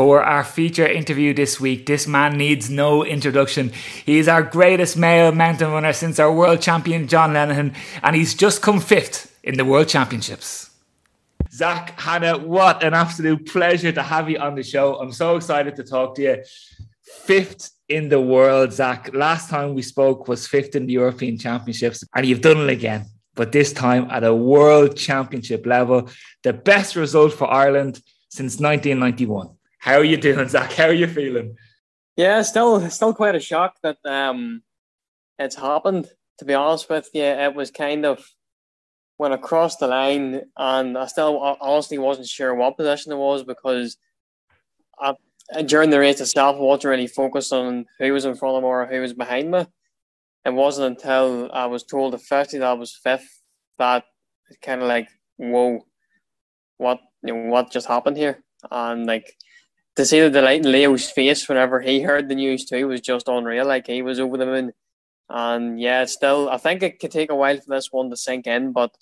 For our feature interview this week, this man needs no introduction. He is our greatest male mountain runner since our world champion John Lenihan, and he's just come fifth in the World Championships. Zach Hanna, what an absolute pleasure to have you on the show. I'm so excited to talk to you. Fifth in the world, Zach. Last time we spoke was fifth in the European Championships, and you've done it again, but this time at a world championship level. The best result for Ireland since 1991. How are you doing, Zach? How are you feeling? Yeah, still, still quite a shock that um, it's happened. To be honest with you, it was kind of went across the line, and I still honestly wasn't sure what position it was because I, during the race itself, I wasn't really focused on who was in front of me or who was behind me. It wasn't until I was told officially that I was fifth that it kind of like, whoa, what you know, what just happened here? And like to see the delight in Leo's face whenever he heard the news too was just unreal. Like he was over the moon. And yeah, still, I think it could take a while for this one to sink in, but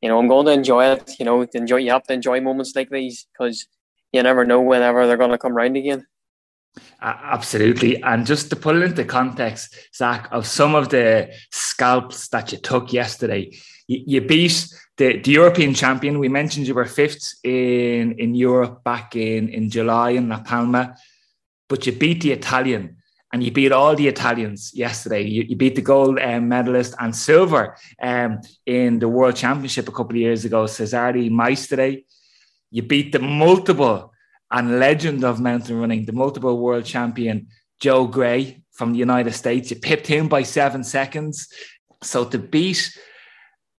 you know, I'm going to enjoy it. You know, enjoy. You have to enjoy moments like these because you never know whenever they're going to come round again. Uh, absolutely. And just to put it into context, Zach, of some of the scalps that you took yesterday, you, you beat the, the European champion. We mentioned you were fifth in, in Europe back in, in July in La Palma, but you beat the Italian and you beat all the Italians yesterday. You, you beat the gold um, medalist and silver um, in the World Championship a couple of years ago, Cesare Maestri. You beat the multiple and legend of mountain running, the multiple world champion Joe Gray from the United States. You pipped him by seven seconds. So to beat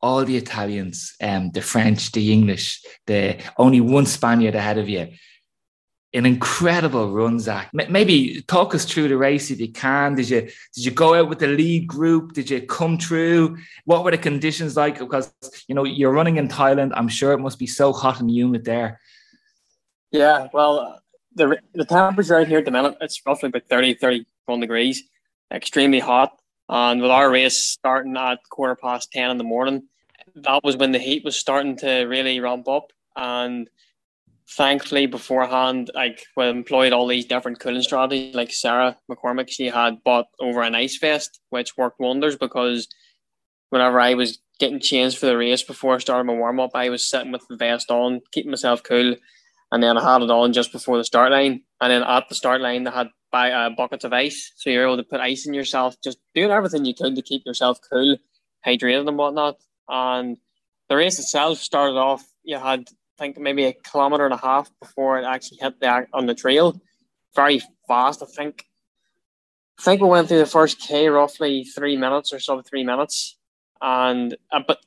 all the Italians, um, the French, the English, the only one Spaniard ahead of you, an incredible run, Zach. Maybe talk us through the race if you can. Did you did you go out with the lead group? Did you come through? What were the conditions like? Because you know you're running in Thailand. I'm sure it must be so hot and humid there. Yeah, well, the the temperature out here at the minute it's roughly about 30, 31 degrees, extremely hot. And with our race starting at quarter past ten in the morning, that was when the heat was starting to really ramp up. And thankfully beforehand, like we employed all these different cooling strategies. Like Sarah McCormick, she had bought over an ice vest, which worked wonders because whenever I was getting changed for the race before I started my warm up, I was sitting with the vest on, keeping myself cool, and then I had it on just before the start line. And then at the start line, they had buy uh, buckets of ice, so you're able to put ice in yourself, just doing everything you could to keep yourself cool, hydrated, and whatnot. And the race itself started off. You had I think maybe a kilometer and a half before it actually hit the on the trail. Very fast, I think. I think we went through the first K roughly three minutes or so, three minutes, and uh, but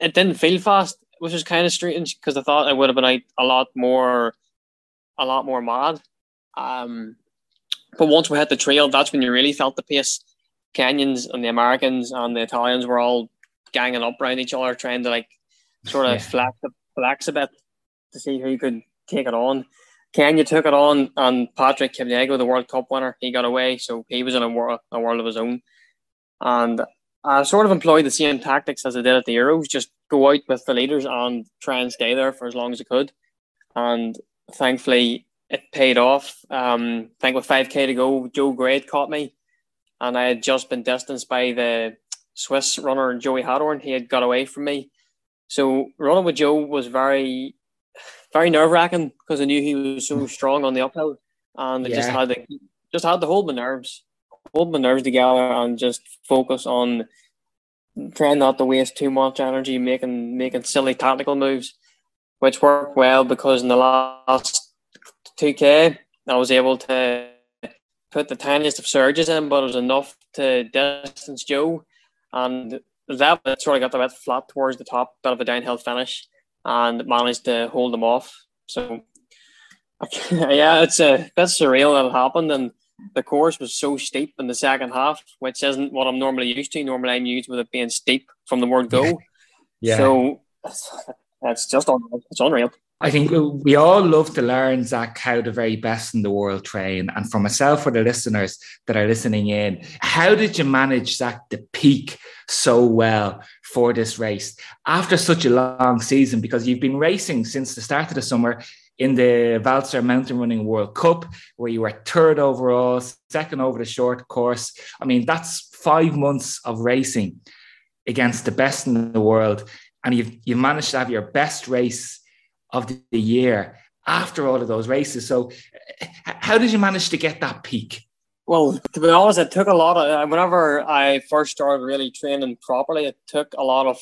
it didn't feel fast, which was kind of strange because I thought it would have been a lot more, a lot more mad. Um, but once we hit the trail, that's when you really felt the pace. Kenyans and the Americans and the Italians were all ganging up around each other, trying to like sort of yeah. flex, flex a bit to see who could take it on. Kenya took it on, and Patrick Kipngeno, the World Cup winner, he got away, so he was in a world, a world of his own. And I sort of employed the same tactics as I did at the Euros, just go out with the leaders and try and stay there for as long as I could. And thankfully, it paid off. Um, I think with 5k to go, Joe Gray caught me, and I had just been distanced by the Swiss runner Joey Hadorn. He had got away from me. So running with Joe was very very nerve wracking because I knew he was so strong on the uphill, and I yeah. just had to just had to hold my nerves, hold my nerves together, and just focus on trying not to waste too much energy making making silly tactical moves, which worked well because in the last two k I was able to put the tiniest of surges in, but it was enough to distance Joe, and that sort of got the bit flat towards the top, bit of a downhill finish and managed to hold them off. So, yeah, it's a bit surreal that it happened. And the course was so steep in the second half, which isn't what I'm normally used to. Normally, I'm used with it being steep from the word go. yeah. So, that's just unreal. It's unreal. I think we all love to learn, Zach, how the very best in the world train. And for myself, for the listeners that are listening in, how did you manage, Zach, to peak so well for this race after such a long season? Because you've been racing since the start of the summer in the Valser Mountain Running World Cup, where you were third overall, second over the short course. I mean, that's five months of racing against the best in the world. And you've, you managed to have your best race of the year after all of those races. So, how did you manage to get that peak? Well, to be honest, it took a lot of. Uh, whenever I first started really training properly, it took a lot of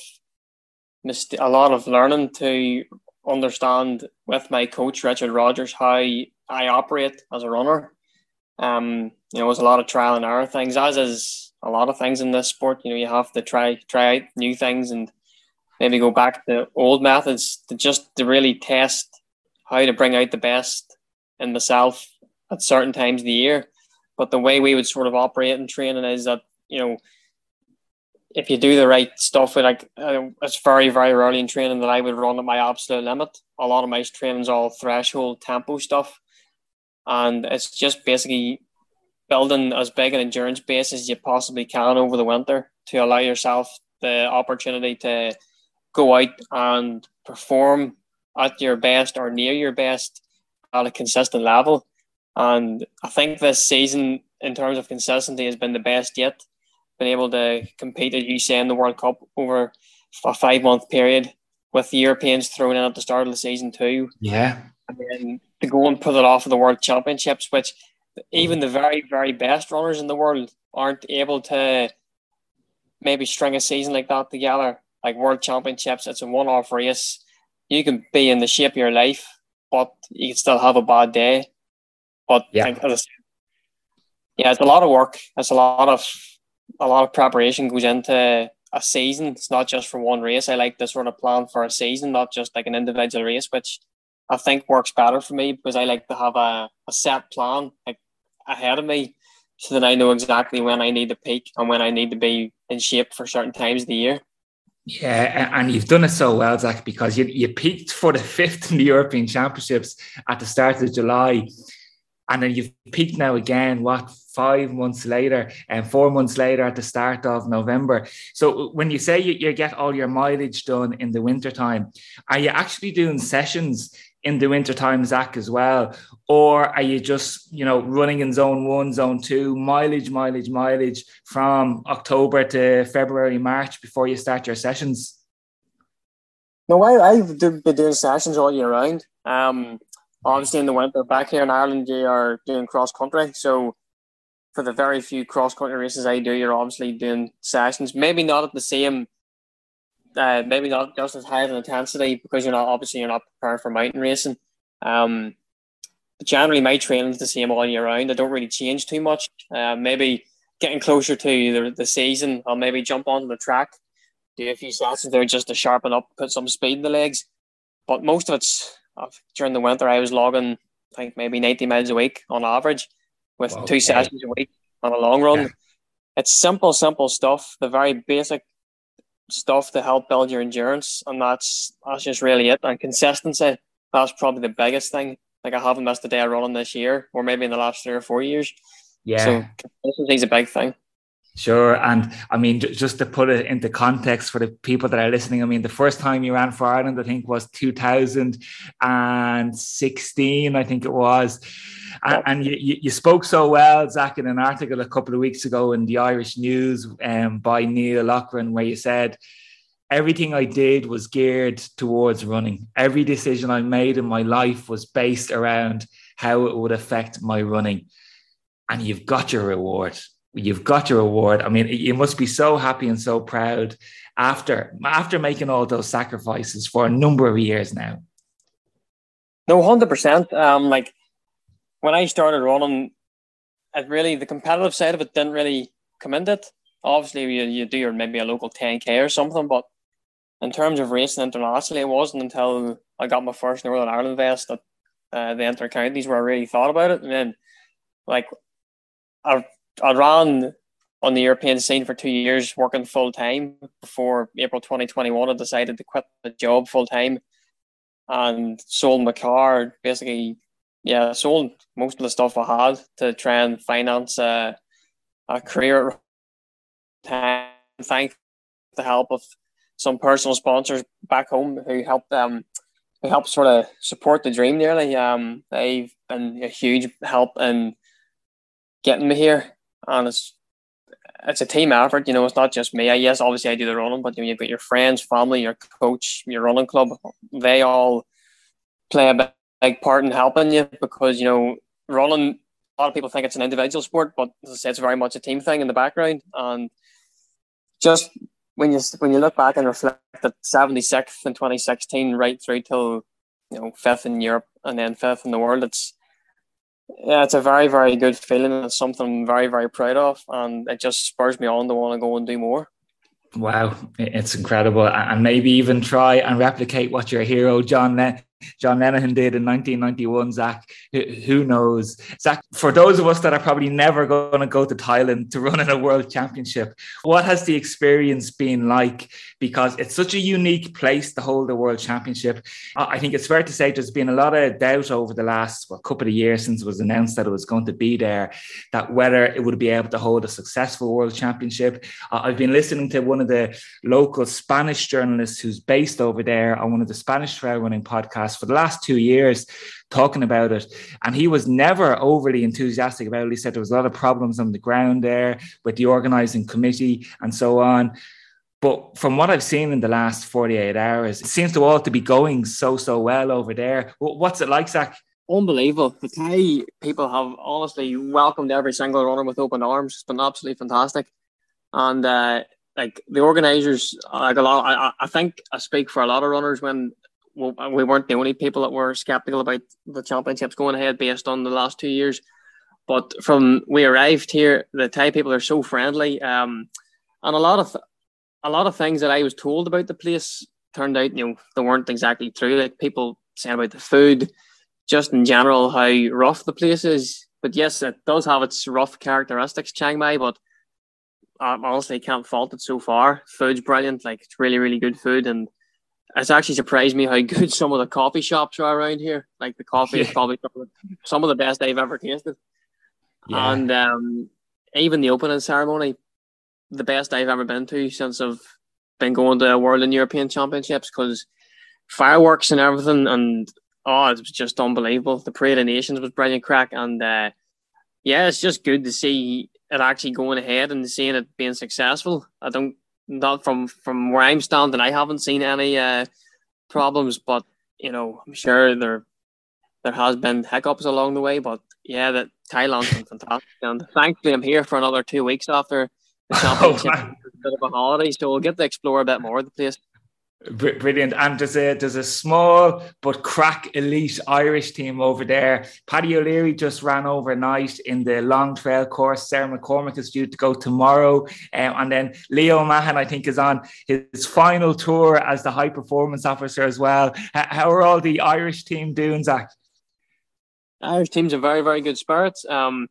a lot of learning to understand with my coach Richard Rogers how I operate as a runner. Um, you know, it was a lot of trial and error things, as is a lot of things in this sport. You know, you have to try try out new things and maybe go back to old methods to just to really test how to bring out the best in myself at certain times of the year. But the way we would sort of operate in training is that you know if you do the right stuff, like uh, it's very very rarely in training that I would run at my absolute limit. A lot of my training's all threshold tempo stuff, and it's just basically building as big an endurance base as you possibly can over the winter to allow yourself the opportunity to go out and perform at your best or near your best at a consistent level. And I think this season, in terms of consistency, has been the best yet. Been able to compete, as you say, in the World Cup over a five month period with the Europeans thrown in at the start of the season too. Yeah. And then to go and put it off of the World Championships, which even the very, very best runners in the world aren't able to maybe string a season like that together. Like World Championships, it's a one off race. You can be in the shape of your life, but you can still have a bad day. But yeah, yeah, it's a lot of work. It's a lot of a lot of preparation goes into a season. It's not just for one race. I like to sort of plan for a season, not just like an individual race, which I think works better for me because I like to have a, a set plan like ahead of me so that I know exactly when I need to peak and when I need to be in shape for certain times of the year. Yeah, and you've done it so well, Zach, because you, you peaked for the fifth in the European Championships at the start of July. And then you've peaked now again, what, five months later and four months later at the start of November. So uh, when you say you, you get all your mileage done in the wintertime, are you actually doing sessions in the wintertime, Zach, as well? Or are you just, you know, running in zone one, zone two, mileage, mileage, mileage from October to February, March before you start your sessions? No, I, I've been doing sessions all year round. Um, obviously in the winter back here in Ireland, you are doing cross country. So for the very few cross country races I do, you're obviously doing sessions. Maybe not at the same uh, maybe not just as high of an intensity because you're not obviously you're not prepared for mountain racing. Um, generally my training's the same all year round. I don't really change too much. Uh, maybe getting closer to the, the season, I'll maybe jump onto the track, do a few sessions there just to sharpen up, put some speed in the legs. But most of it's uh, during the winter. I was logging, I think maybe ninety miles a week on average, with two okay. sessions a week on a long run. Yeah. It's simple, simple stuff. The very basic stuff to help build your endurance, and that's that's just really it. And consistency, that's probably the biggest thing. Like I haven't missed a day of running this year, or maybe in the last three or four years. Yeah. So consistency is a big thing. Sure. And I mean, just to put it into context for the people that are listening, I mean, the first time you ran for Ireland, I think, was 2016, I think it was. And, and you, you, spoke so well, Zach, in an article a couple of weeks ago in the Irish News um, by Neil Loughran, where you said, Everything I did was geared towards running. Every decision I made in my life was based around how it would affect my running. And you've got your reward you've got your award. I mean, you must be so happy and so proud after after making all those sacrifices for a number of years now. No, hundred percent. Um, like when I started running, it really the competitive side of it didn't really come into it. Obviously, you, you do your maybe a local ten k or something, but in terms of racing internationally, it wasn't until I got my first Northern Ireland vest that uh, the inter counties where I really thought about it, and then like I I ran on the European scene for two years, working full time before April 2021. I decided to quit the job full time and sold my car. Basically, yeah, sold most of the stuff I had to try and finance a, a career. Time, thank the help of some personal sponsors back home who helped um they help sort of support the dream nearly. Um, they've been a huge help in getting me here, and it's it's a team effort. You know, it's not just me. I, yes, obviously I do the running, but you know, you've got your friends, family, your coach, your running club. They all play a big part in helping you because you know running. A lot of people think it's an individual sport, but say, it's very much a team thing in the background. And just when you when you look back and reflect that 76th in 2016 right through till you know fifth in Europe and then fifth in the world, it's yeah, it's a very, very good feeling. It's something I'm very, very proud of, and it just spurs me on to want to go and do more. Wow, it's incredible, and maybe even try and replicate what your hero John John Lenihan did in 1991, Zach. Who knows? Zach, for those of us that are probably never going to go to Thailand to run in a world championship, what has the experience been like? Because it's such a unique place to hold a world championship. I think it's fair to say there's been a lot of doubt over the last well, couple of years since it was announced that it was going to be there, that whether it would be able to hold a successful world championship. I've been listening to one of the local Spanish journalists who's based over there on one of the Spanish trail running podcasts podcast for the last two years talking about it. And he was never overly enthusiastic about it. He said there was a lot of problems on the ground there with the organizing committee and so on. But from what I've seen in the last 48 hours, it seems to all to be going so, so well over there. What's it like, Zach? Unbelievable. The Thai people have honestly welcomed every single runner with open arms. It's been absolutely fantastic. And uh, like the organizers, like a lot, I, I think I speak for a lot of runners when well, we weren't the only people that were skeptical about the championships going ahead based on the last two years. But from we arrived here, the Thai people are so friendly, um, and a lot of a lot of things that I was told about the place turned out, you know, they weren't exactly true. Like people saying about the food, just in general, how rough the place is. But yes, it does have its rough characteristics, Chiang Mai. But I honestly can't fault it so far. Food's brilliant. Like it's really, really good food, and it's actually surprised me how good some of the coffee shops are around here. Like the coffee yeah. is probably some of the best I've ever tasted. Yeah. And um, even the opening ceremony, the best I've ever been to since I've been going to World and European Championships because fireworks and everything, and oh, it was just unbelievable. The Parade of Nations was brilliant crack, and uh, yeah, it's just good to see it actually going ahead and seeing it being successful. I don't not from from where I'm standing, I haven't seen any uh, problems, but you know, I'm sure there there has been hiccups along the way. But yeah, that Thailand's been fantastic, and thankfully I'm here for another two weeks after the oh, championship. Oh, a bit of a holiday, so we'll get to explore a bit more of the place. Brilliant. And there's a there's a small but crack elite Irish team over there. Paddy O'Leary just ran overnight in the long trail course. Sarah McCormick is due to go tomorrow. Um, and then Leo Mahan, I think, is on his final tour as the high performance officer as well. How are all the Irish team doing, Zach? Irish team's a very, very good spirits. Um,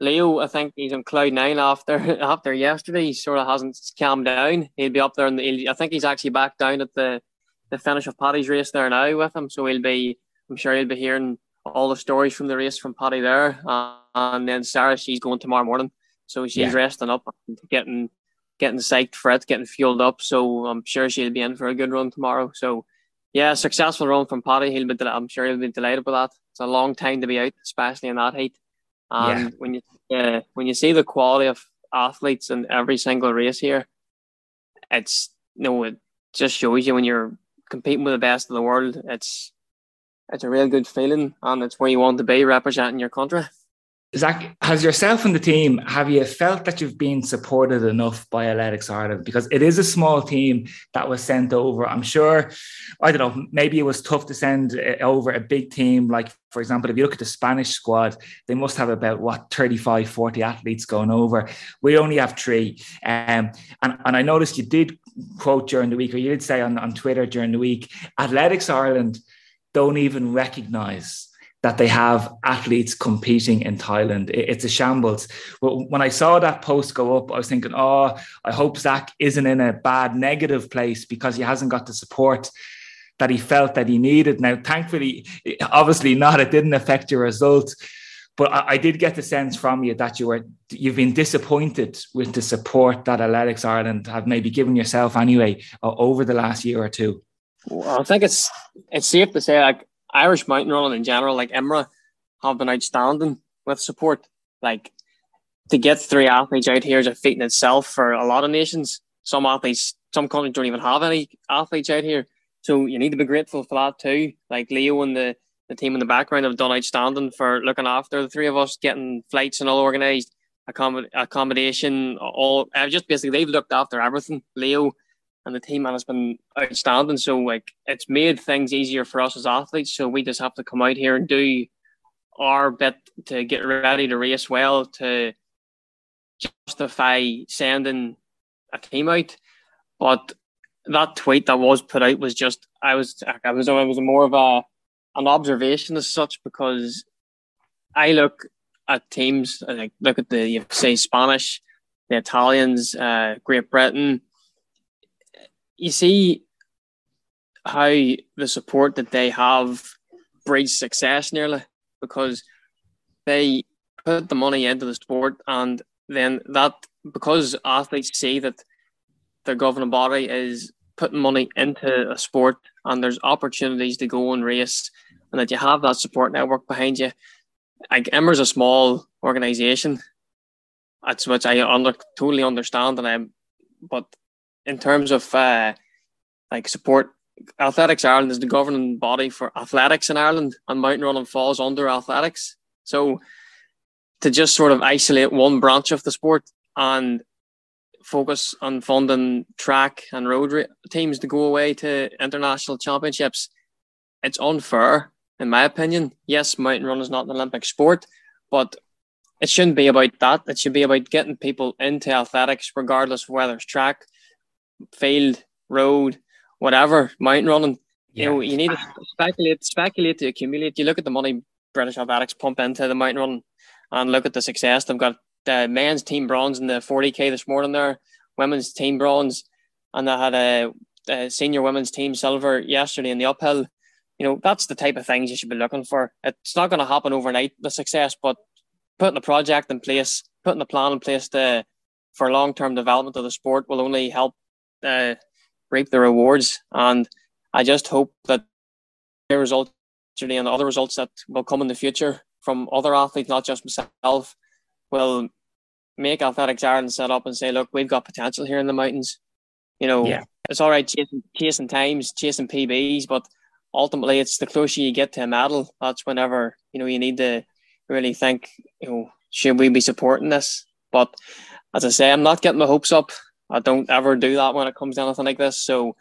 Leo, I think he's on cloud nine after after yesterday. He sort of hasn't calmed down. He'll be up there, and I think he's actually back down at the the finish of Paddy's race there now with him. So he'll be, I'm sure he'll be hearing all the stories from the race from Paddy there. Uh, and then Sarah, she's going tomorrow morning, so she's yeah. resting up, getting getting psyched for it, getting fueled up. So I'm sure she'll be in for a good run tomorrow. So yeah, successful run from Paddy. He'll be, I'm sure he'll be delighted with that. It's a long time to be out, especially in that heat. And yeah. when you uh, when you see the quality of athletes in every single race here, it's you know it just shows you when you're competing with the best of the world. It's it's a real good feeling, and it's where you want to be representing your country. Zach, has yourself and the team, have you felt that you've been supported enough by Athletics Ireland? Because it is a small team that was sent over. I'm sure, I don't know, maybe it was tough to send over a big team. Like, for example, if you look at the Spanish squad, they must have about, what, 35, 40 athletes going over. We only have three. Um, and, and I noticed you did quote during the week, or you did say on, on Twitter during the week, Athletics Ireland don't even recognize that they have athletes competing in Thailand. It's a shambles. When I saw that post go up, I was thinking, oh, I hope Zach isn't in a bad negative place because he hasn't got the support that he felt that he needed. Now, thankfully, obviously not. It didn't affect your result. But I, did get the sense from you that you were you've been disappointed with the support that Athletics Ireland have maybe given yourself anyway uh, over the last year or two. Well, I think it's it's safe to say like Irish mountain running in general, like IMRA, have been outstanding with support. Like to get three athletes out here is a feat in itself for a lot of nations. Some athletes, some countries don't even have any athletes out here. So you need to be grateful for that too. Like Leo and the, the team in the background have done outstanding for looking after the three of us, getting flights and all organised, accommod- accommodation, all uh, just basically they've looked after everything. Leo and the team has been outstanding. So like it's made things easier for us as athletes. So we just have to come out here and do our bit to get ready to race well to justify sending a team out. But that tweet that was put out was just I was I was I was more of a an observation as such because I look at teams like look at the you say Spanish, the Italians, uh, Great Britain. You see how the support that they have breeds success nearly because they put the money into the sport and then that because athletes see that their governing body is putting money into a sport and there's opportunities to go and race and that you have that support network behind you. Like IMRA's a small organization. That's which I under, totally understand and I'm but in terms of uh, like support Athletics Ireland is the governing body for athletics in Ireland and mountain running falls under athletics. So to just sort of isolate one branch of the sport and focus on funding track and road teams to go away to international championships, it's unfair, in my opinion. Yes, mountain running is not an Olympic sport, but it shouldn't be about that. It should be about getting people into athletics, regardless of whether it's track, field, road, whatever, mountain running. Yeah. You know, you need to speculate, speculate to accumulate. You look at the money British athletics pump into the mountain running and look at the success. They've got the men's team bronze in the 40k this morning there, women's team bronze, and they had a, a senior women's team silver yesterday in the uphill. You know, that's the type of things you should be looking for. It's not going to happen overnight, the success, but putting a project in place, putting a plan in place to for long term development of the sport will only help uh, reap the rewards. And I just hope that the results today and the other results that will come in the future from other athletes, not just myself, will make Athletics Ireland set up and say, look, we've got potential here in the mountains. You know, yeah. it's all right chasing, chasing times, chasing PBs, but ultimately it's the closer you get to a medal, that's whenever, you know, you need to really think, you know, should we be supporting this? But as I say, I'm not getting my hopes up. I don't ever do that when it comes to anything like this. So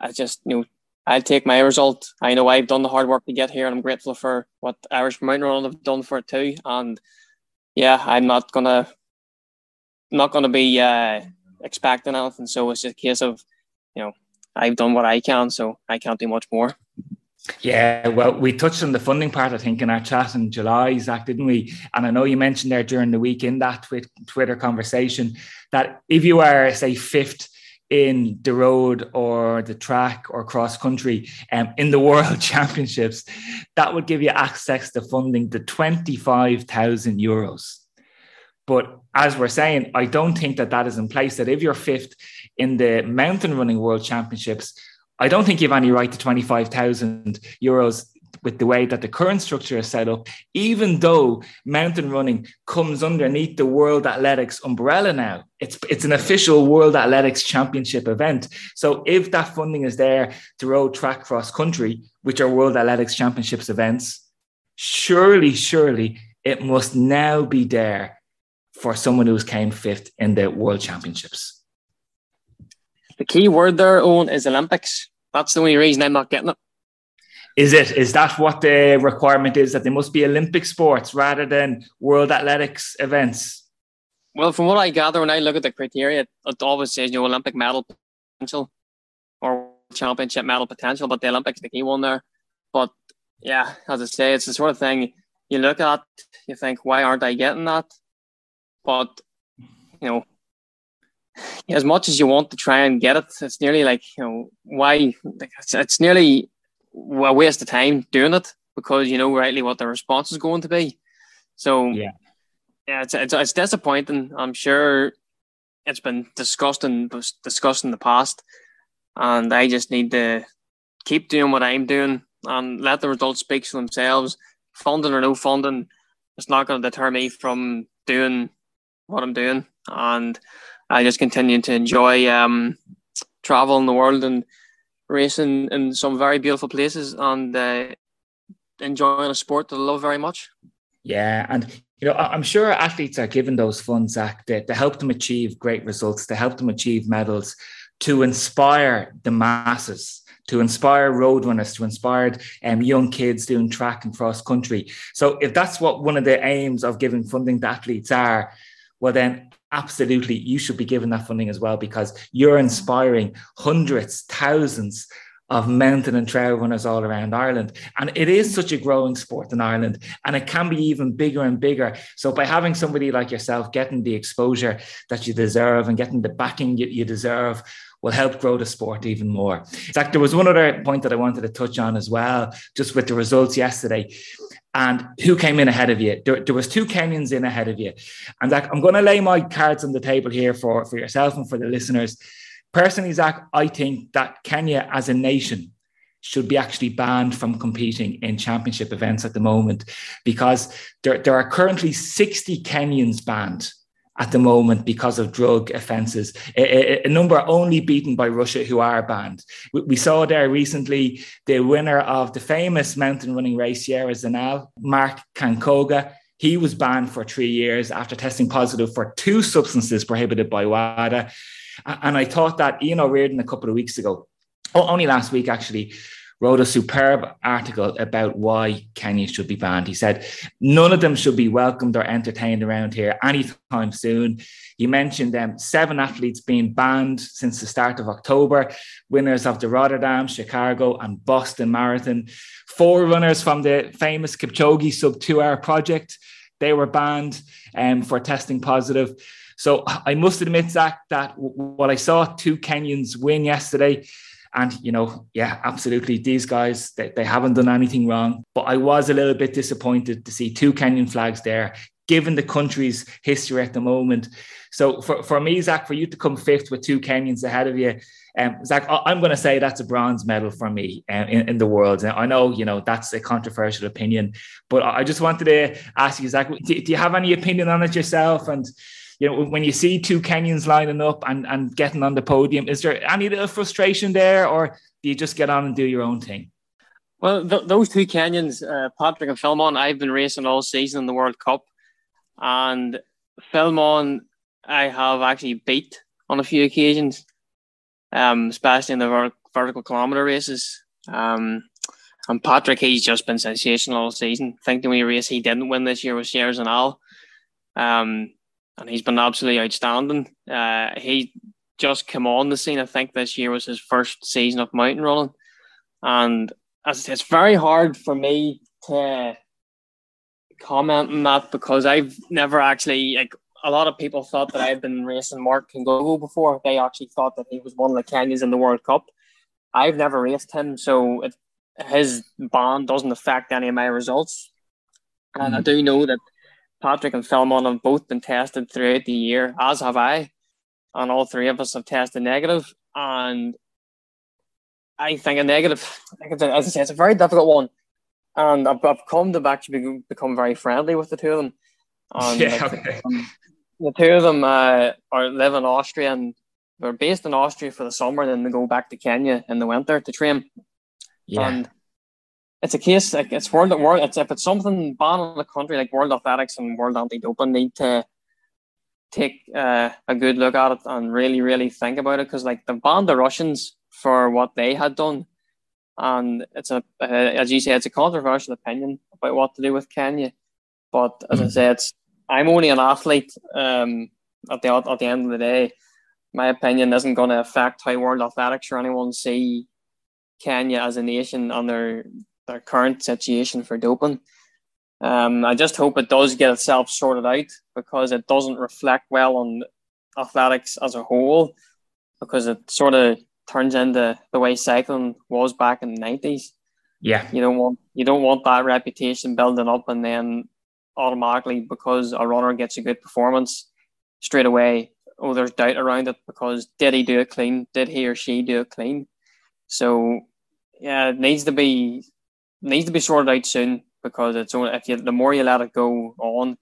I just, you know, I'll take my result. I know I've done the hard work to get here, and I'm grateful for what Irish Mountain Running have done for it too. And yeah, I'm not gonna not gonna be uh, expecting anything. So it's just a case of, you know, I've done what I can, so I can't do much more. Yeah, well, we touched on the funding part, I think, in our chat in July, Zach, didn't we? And I know you mentioned there during the week in that Twitter conversation that if you are, say, fifth in the road or the track or cross country um, in the world championships, that would give you access to funding the 25,000 euros. But as we're saying, I don't think that that is in place. That if you're fifth in the mountain running world championships, I don't think you have any right to 25,000 euros with the way that the current structure is set up, even though mountain running comes underneath the World Athletics umbrella now. It's, it's an official World Athletics Championship event. So if that funding is there to road, track, cross country, which are World Athletics Championships events, surely, surely it must now be there for someone who's came fifth in the World Championships. The key word there, Owen, is Olympics. That's the only reason I'm not getting it. Is it? Is that what the requirement is that they must be Olympic sports rather than World Athletics events? Well, from what I gather, when I look at the criteria, it always says you know Olympic medal potential or championship medal potential, but the Olympics the key one there. But yeah, as I say, it's the sort of thing you look at, you think, why aren't I getting that? But you know, as much as you want to try and get it, it's nearly like you know why it's, it's nearly a waste of time doing it because you know rightly what the response is going to be. So yeah, yeah, it's it's, it's disappointing. I'm sure it's been discussed and discussed in the past, and I just need to keep doing what I'm doing and let the results speak for themselves. Funding or no funding, it's not going to deter me from doing what I'm doing. And I just continue to enjoy um, traveling the world and racing in some very beautiful places and uh, enjoying a sport that I love very much. Yeah, and you know, I'm sure athletes are given those funds, Zach, to, to help them achieve great results, to help them achieve medals, to inspire the masses to inspire road runners, to inspire um, young kids doing track and cross country. So, if that's what one of the aims of giving funding to athletes are, well, then absolutely you should be given that funding as well because you're inspiring hundreds, thousands of mountain and trail runners all around Ireland. And it is such a growing sport in Ireland, and it can be even bigger and bigger. So, by having somebody like yourself getting the exposure that you deserve and getting the backing you, deserve, will help grow the sport even more. In fact, there was one other point that I wanted to touch on as well, just with the results yesterday. And who came in ahead of you? There, there was two Kenyans in ahead of you. And Zach, I'm going to lay my cards on the table here for, for yourself and for the listeners. Personally, Zach, I think that Kenya as a nation should be actually banned from competing in championship events at the moment because there, there are currently 60 Kenyans banned at the moment because of drug offences, a, a, number only beaten by Russia, who are banned. We, we, saw there recently the winner of the famous mountain running race, Sierre Zinal, Mark Kangogo. He was banned for three years after testing positive for two substances prohibited by WADA. And I thought that Ian O'Riordan a couple of weeks ago, only last week actually, wrote a superb article about why Kenya should be banned. He said none of them should be welcomed or entertained around here anytime soon. He mentioned um, seven athletes being banned since the start of October, winners of the Rotterdam, Chicago, and Boston Marathon. Four runners from the famous Kipchoge sub two hour project. They were banned um, for testing positive. So I must admit, Zach, that what I saw two Kenyans win yesterday, and, you know, yeah, absolutely. These guys, they, they haven't done anything wrong. But I was a little bit disappointed to see two Kenyan flags there, given the country's history at the moment. So for, for me, Zach, for you to come fifth with two Kenyans ahead of you, um, Zach, I'm going to say that's a bronze medal for me um, in, in the world. I know, you know, that's a controversial opinion, but I just wanted to ask you, Zach, do, do you have any opinion on it yourself? And you know, when you see two Kenyans lining up and, and getting on the podium, is there any little frustration there, or do you just get on and do your own thing? Well, th- those two Kenyans, uh, Patrick and Philemon, I've been racing all season in the World Cup, and Philemon, I have actually beat on a few occasions, um, especially in the ver- vertical kilometer races. Um, and Patrick, he's just been sensational all season. I think the only race he didn't win this year was Sierre Zinal. Um, and he's been absolutely outstanding. Uh, he just came on the scene. I think this year was his first season of mountain running, and as it's very hard for me to comment on that because I've never actually like a lot of people thought that I had been racing Mark Kangogo before. They actually thought that he was one of the Kenyans in the World Cup. I've never raced him, so it, his bond doesn't affect any of my results. And mm. I do know that Patrick and Philemon have both been tested throughout the year, as have I, and all three of us have tested negative. And I think a negative, as I say, it's a very difficult one. And I've, I've come to actually become very friendly with the two of them. And yeah, like, okay. um, the two of them uh, are live in Austria and they're based in Austria for the summer, and then they go back to Kenya in the winter to train. Yeah. And it's a case like it's world world. It's if it's something banned in the country like World Athletics and World Anti Doping need to take uh, a good look at it and really really think about it because like they banned the Russians for what they had done, and it's a uh, as you say it's a controversial opinion about what to do with Kenya, but as mm-hmm. I say it's I'm only an athlete. Um, at the at the end of the day, my opinion isn't going to affect how World Athletics or anyone see Kenya as a nation on their their current situation for doping. Um, I just hope it does get itself sorted out because it doesn't reflect well on athletics as a whole because it sort of turns into the way cycling was back in the nineties. Yeah, you don't want you don't want that reputation building up and then automatically because a runner gets a good performance straight away. Oh, there's doubt around it because did he do it clean? Did he or she do it clean? So yeah, it needs to be needs to be sorted out soon because it's only if you the more you let it go on,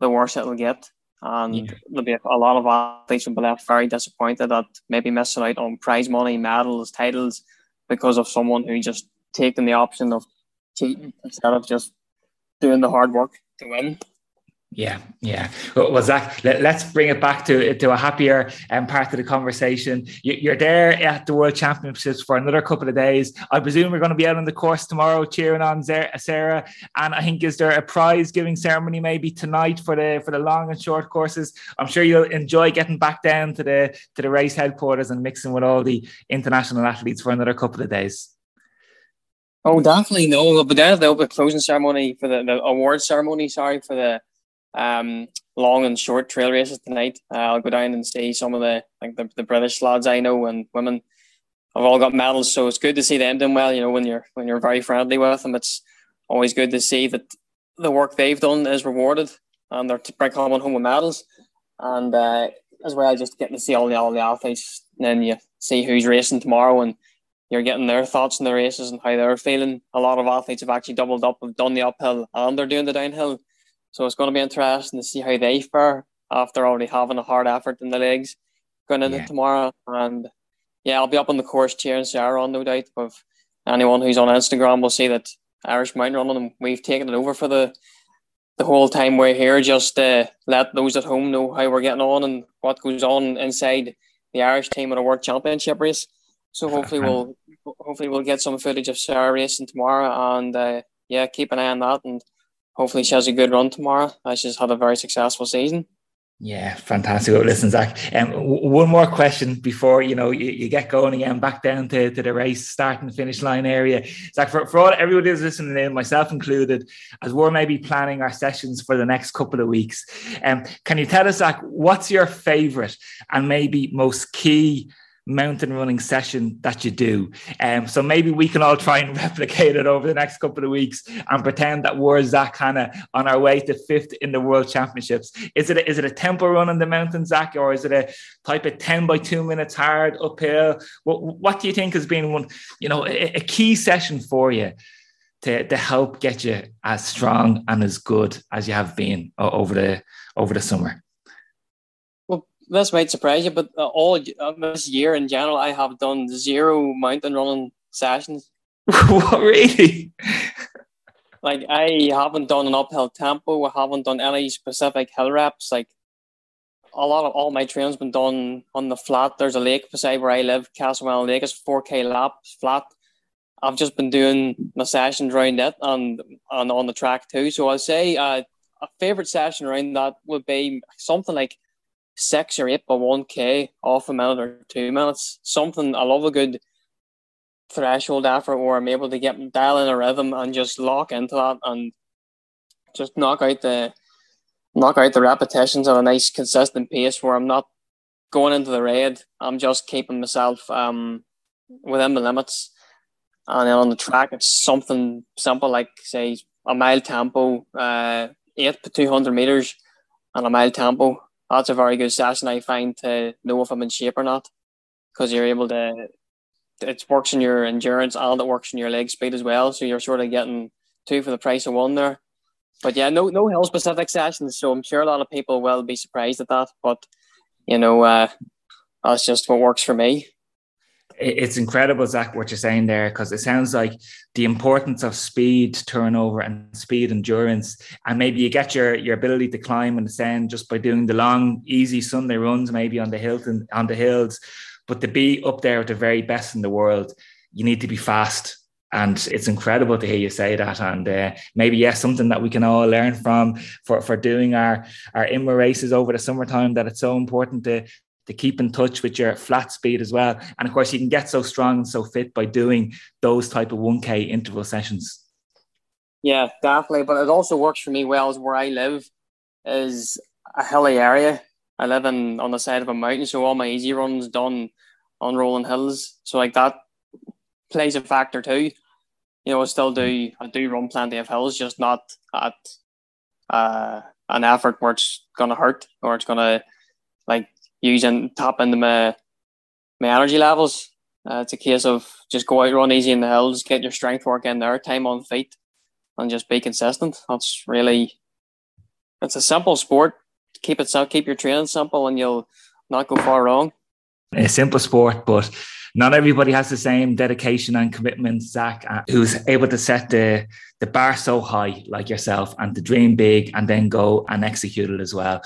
the worse it'll get. And yeah. there'll be a lot of athletes will be left very disappointed that maybe missing out on prize money, medals, titles because of someone who just taken the option of cheating instead of just doing the hard work to win. Yeah, yeah. Well, Zach, let, us bring it back to to a happier um, part of the conversation. You, are there at the World Championships for another couple of days. I presume we're going to be out on the course tomorrow, cheering on Sarah. And I think is there a prize giving ceremony maybe tonight for the for the long and short courses? I'm sure you'll enjoy getting back down to the to the race headquarters and mixing with all the international athletes for another couple of days. Oh, definitely no. But then the closing ceremony for the, the award ceremony. Sorry for the um, long and short trail races tonight. Uh, I'll go down and see some of the like the, the British lads I know and women have all got medals, so it's good to see them doing well. You know, when you're when you're very friendly with them, it's always good to see that the work they've done is rewarded and they're bring coming home with medals. And uh, as well, just getting to see all the all the athletes, and then you see who's racing tomorrow and you're getting their thoughts on the races and how they're feeling. A lot of athletes have actually doubled up, have done the uphill and they're doing the downhill. So it's going to be interesting to see how they fare after already having a hard effort in the legs going into yeah. tomorrow. And yeah, I'll be up on the course cheering Sarah on, no doubt. But anyone who's on Instagram will see that Irish mountain running, we've taken it over for the the whole time we're here. Just uh, let those at home know how we're getting on and what goes on inside the Irish team at a World Championship race. So hopefully we'll hopefully we'll get some footage of Sarah racing tomorrow, and uh, yeah, keep an eye on that and hopefully she has a good run tomorrow. She's had a very successful season. Yeah, fantastic. Listen, Zach, um, w- one more question before you know you, you, get going again, back down to, to the race, start and finish line area. Zach, for, for all everybody who's listening in, myself included, as we're maybe planning our sessions for the next couple of weeks, um, can you tell us, Zach, what's your favorite and maybe most key mountain running session that you do. Um, so maybe we can all try and replicate it over the next couple of weeks and pretend that we're Zach of on our way to fifth in the world championships. Is it a, is it a tempo run on the mountain, Zach, or is it a type of 10 by two minutes hard uphill? What, what do you think has been one, you know, a, a key session for you? To, to help get you as strong and as good as you have been over the over the summer this might surprise you, but uh, all uh, this year in general, I have done zero mountain running sessions. what really? like I haven't done an uphill tempo. I haven't done any specific hill reps. Like a lot of all my training's been done on the flat. There's a lake beside where I live, Castlewellan Lake. It's four k laps flat. I've just been doing my sessions around it and and on the track too. So I'll say uh, a favorite session around that would be something like six or eight by one k off a minute or two minutes. Something I love a good threshold effort where I'm able to get dial in a rhythm and just lock into that and just knock out the knock out the repetitions at a nice consistent pace where I'm not going into the red. I'm just keeping myself um within the limits. And then on the track it's something simple like say a mile tempo, uh eight to two hundred meters and a mile tempo that's a very good session I find to know if I'm in shape or not because you're able to it works in your endurance and it works in your leg speed as well so you're sort of getting two for the price of one there. But yeah no no hill specific sessions so I'm sure a lot of people will be surprised at that but you know uh, that's just what works for me it's incredible, Zach, what you're saying there, because it sounds like the importance of speed turnover and speed endurance, and maybe you get your your ability to climb and ascend just by doing the long, easy Sunday runs, maybe on the hills and on the hills. But to be up there at the very best in the world, you need to be fast. And it's incredible to hear you say that. And uh, maybe, yes, something that we can all learn from for, for doing our, our IMRA races over the summertime, that it's so important to, to keep in touch with your flat speed as well. And of course, you can get so strong and so fit by doing those type of 1K interval sessions. Yeah, definitely. But it also works for me well as where I live is a hilly area. I live in on the side of a mountain, so all my easy runs done on rolling hills. So like that plays a factor too. You know, I still do I do run plenty of hills, just not at uh, an effort where it's gonna hurt or it's gonna like using tap into my my energy levels. Uh, it's a case of just go out, run easy in the hills, get your strength work in there, time on feet, and just be consistent. That's really, it's a simple sport. Keep it so keep your training simple, and you'll not go far wrong. A simple sport, but not everybody has the same dedication and commitment, Zach, uh, who's able to set the the bar so high like yourself and to dream big and then go and execute it as well.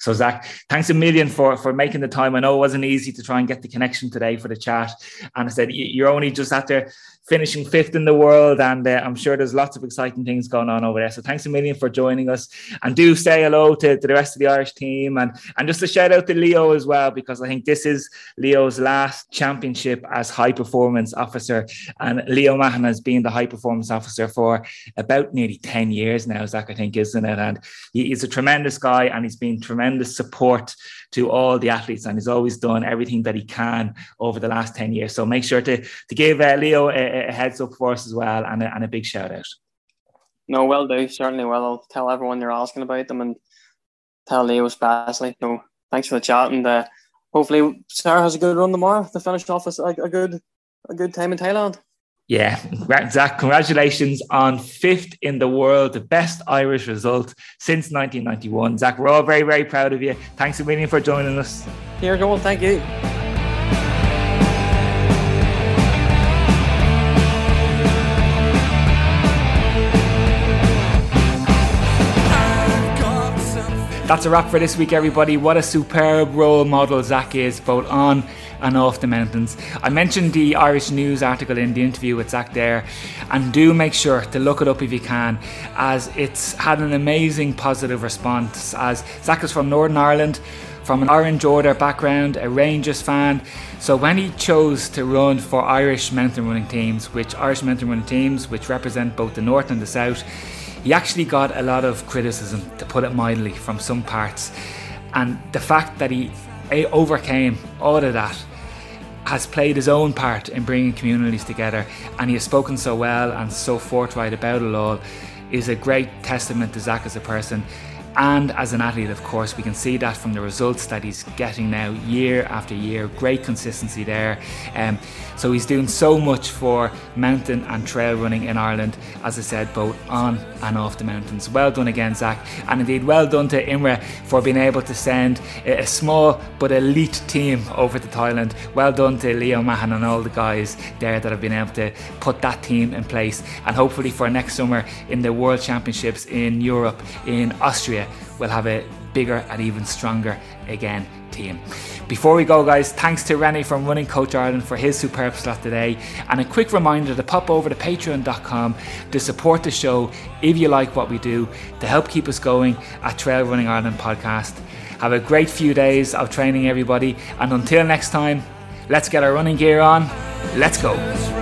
So Zach, thanks a million for for making the time. I know it wasn't easy to try and get the connection today for the chat. And I said you're only just after finishing fifth in the world, and uh, I'm sure there's lots of exciting things going on over there. So thanks a million for joining us, and do say hello to, to the rest of the Irish team, and and just a shout out to Leo as well because I think this is Leo's last championship as high performance officer, and Leo Mahan has been the high performance officer for about nearly ten years now. Zach, I think, isn't it? And he, he's a tremendous guy, and he's been tremendous support to all the athletes, and he's always done everything that he can over the last 10 years. So make sure to, to give uh, Leo a, a, heads up for us as well and a, and a big shout out. No, well do. Certainly will. I'll tell everyone you're asking about them and tell Leo especially. So thanks for the chat and uh, hopefully Sarah has a good run tomorrow to finish off a, a good a good time in Thailand. Yeah, Zach, congratulations on fifth in the world, the best Irish result since 1991. Zach, we're all very, very proud of you. Thanks a million for joining us. Here, Joel, thank you. That's a wrap for this week, everybody. What a superb role model Zach is, both on and off the mountains. I mentioned the Irish News article in the interview with Zach there, and do make sure to look it up if you can, as it's had an amazing positive response. As Zach is from Northern Ireland, from an Orange Order background, a Rangers fan. So when he chose to run for Irish mountain running teams, which Irish mountain running teams, which represent both the north and the south, he actually got a lot of criticism, to put it mildly, from some parts. And the fact that he overcame all of that has played his own part in bringing communities together and he has spoken so well and so forthright about it all is a great testament to Zach as a person and as an athlete, of course, we can see that from the results that he's getting now year after year. Great consistency there. Um, so he's doing so much for mountain and trail running in Ireland, as I said, both on and off the mountains. Well done again, Zach. And indeed, well done to IMRA for being able to send a small but elite team over to Thailand. Well done to Leo Mahan and all the guys there that have been able to put that team in place. And hopefully for next summer in the World Championships in Europe, in Austria we'll have a bigger and even stronger again team. Before we go, guys, thanks to Rennie from Running Coach Ireland for his superb slot today. And a quick reminder to pop over to patreon.com to support the show if you like what we do to help keep us going at Trail Running Ireland podcast. Have a great few days of training, everybody. And until next time, let's get our running gear on. Let's go.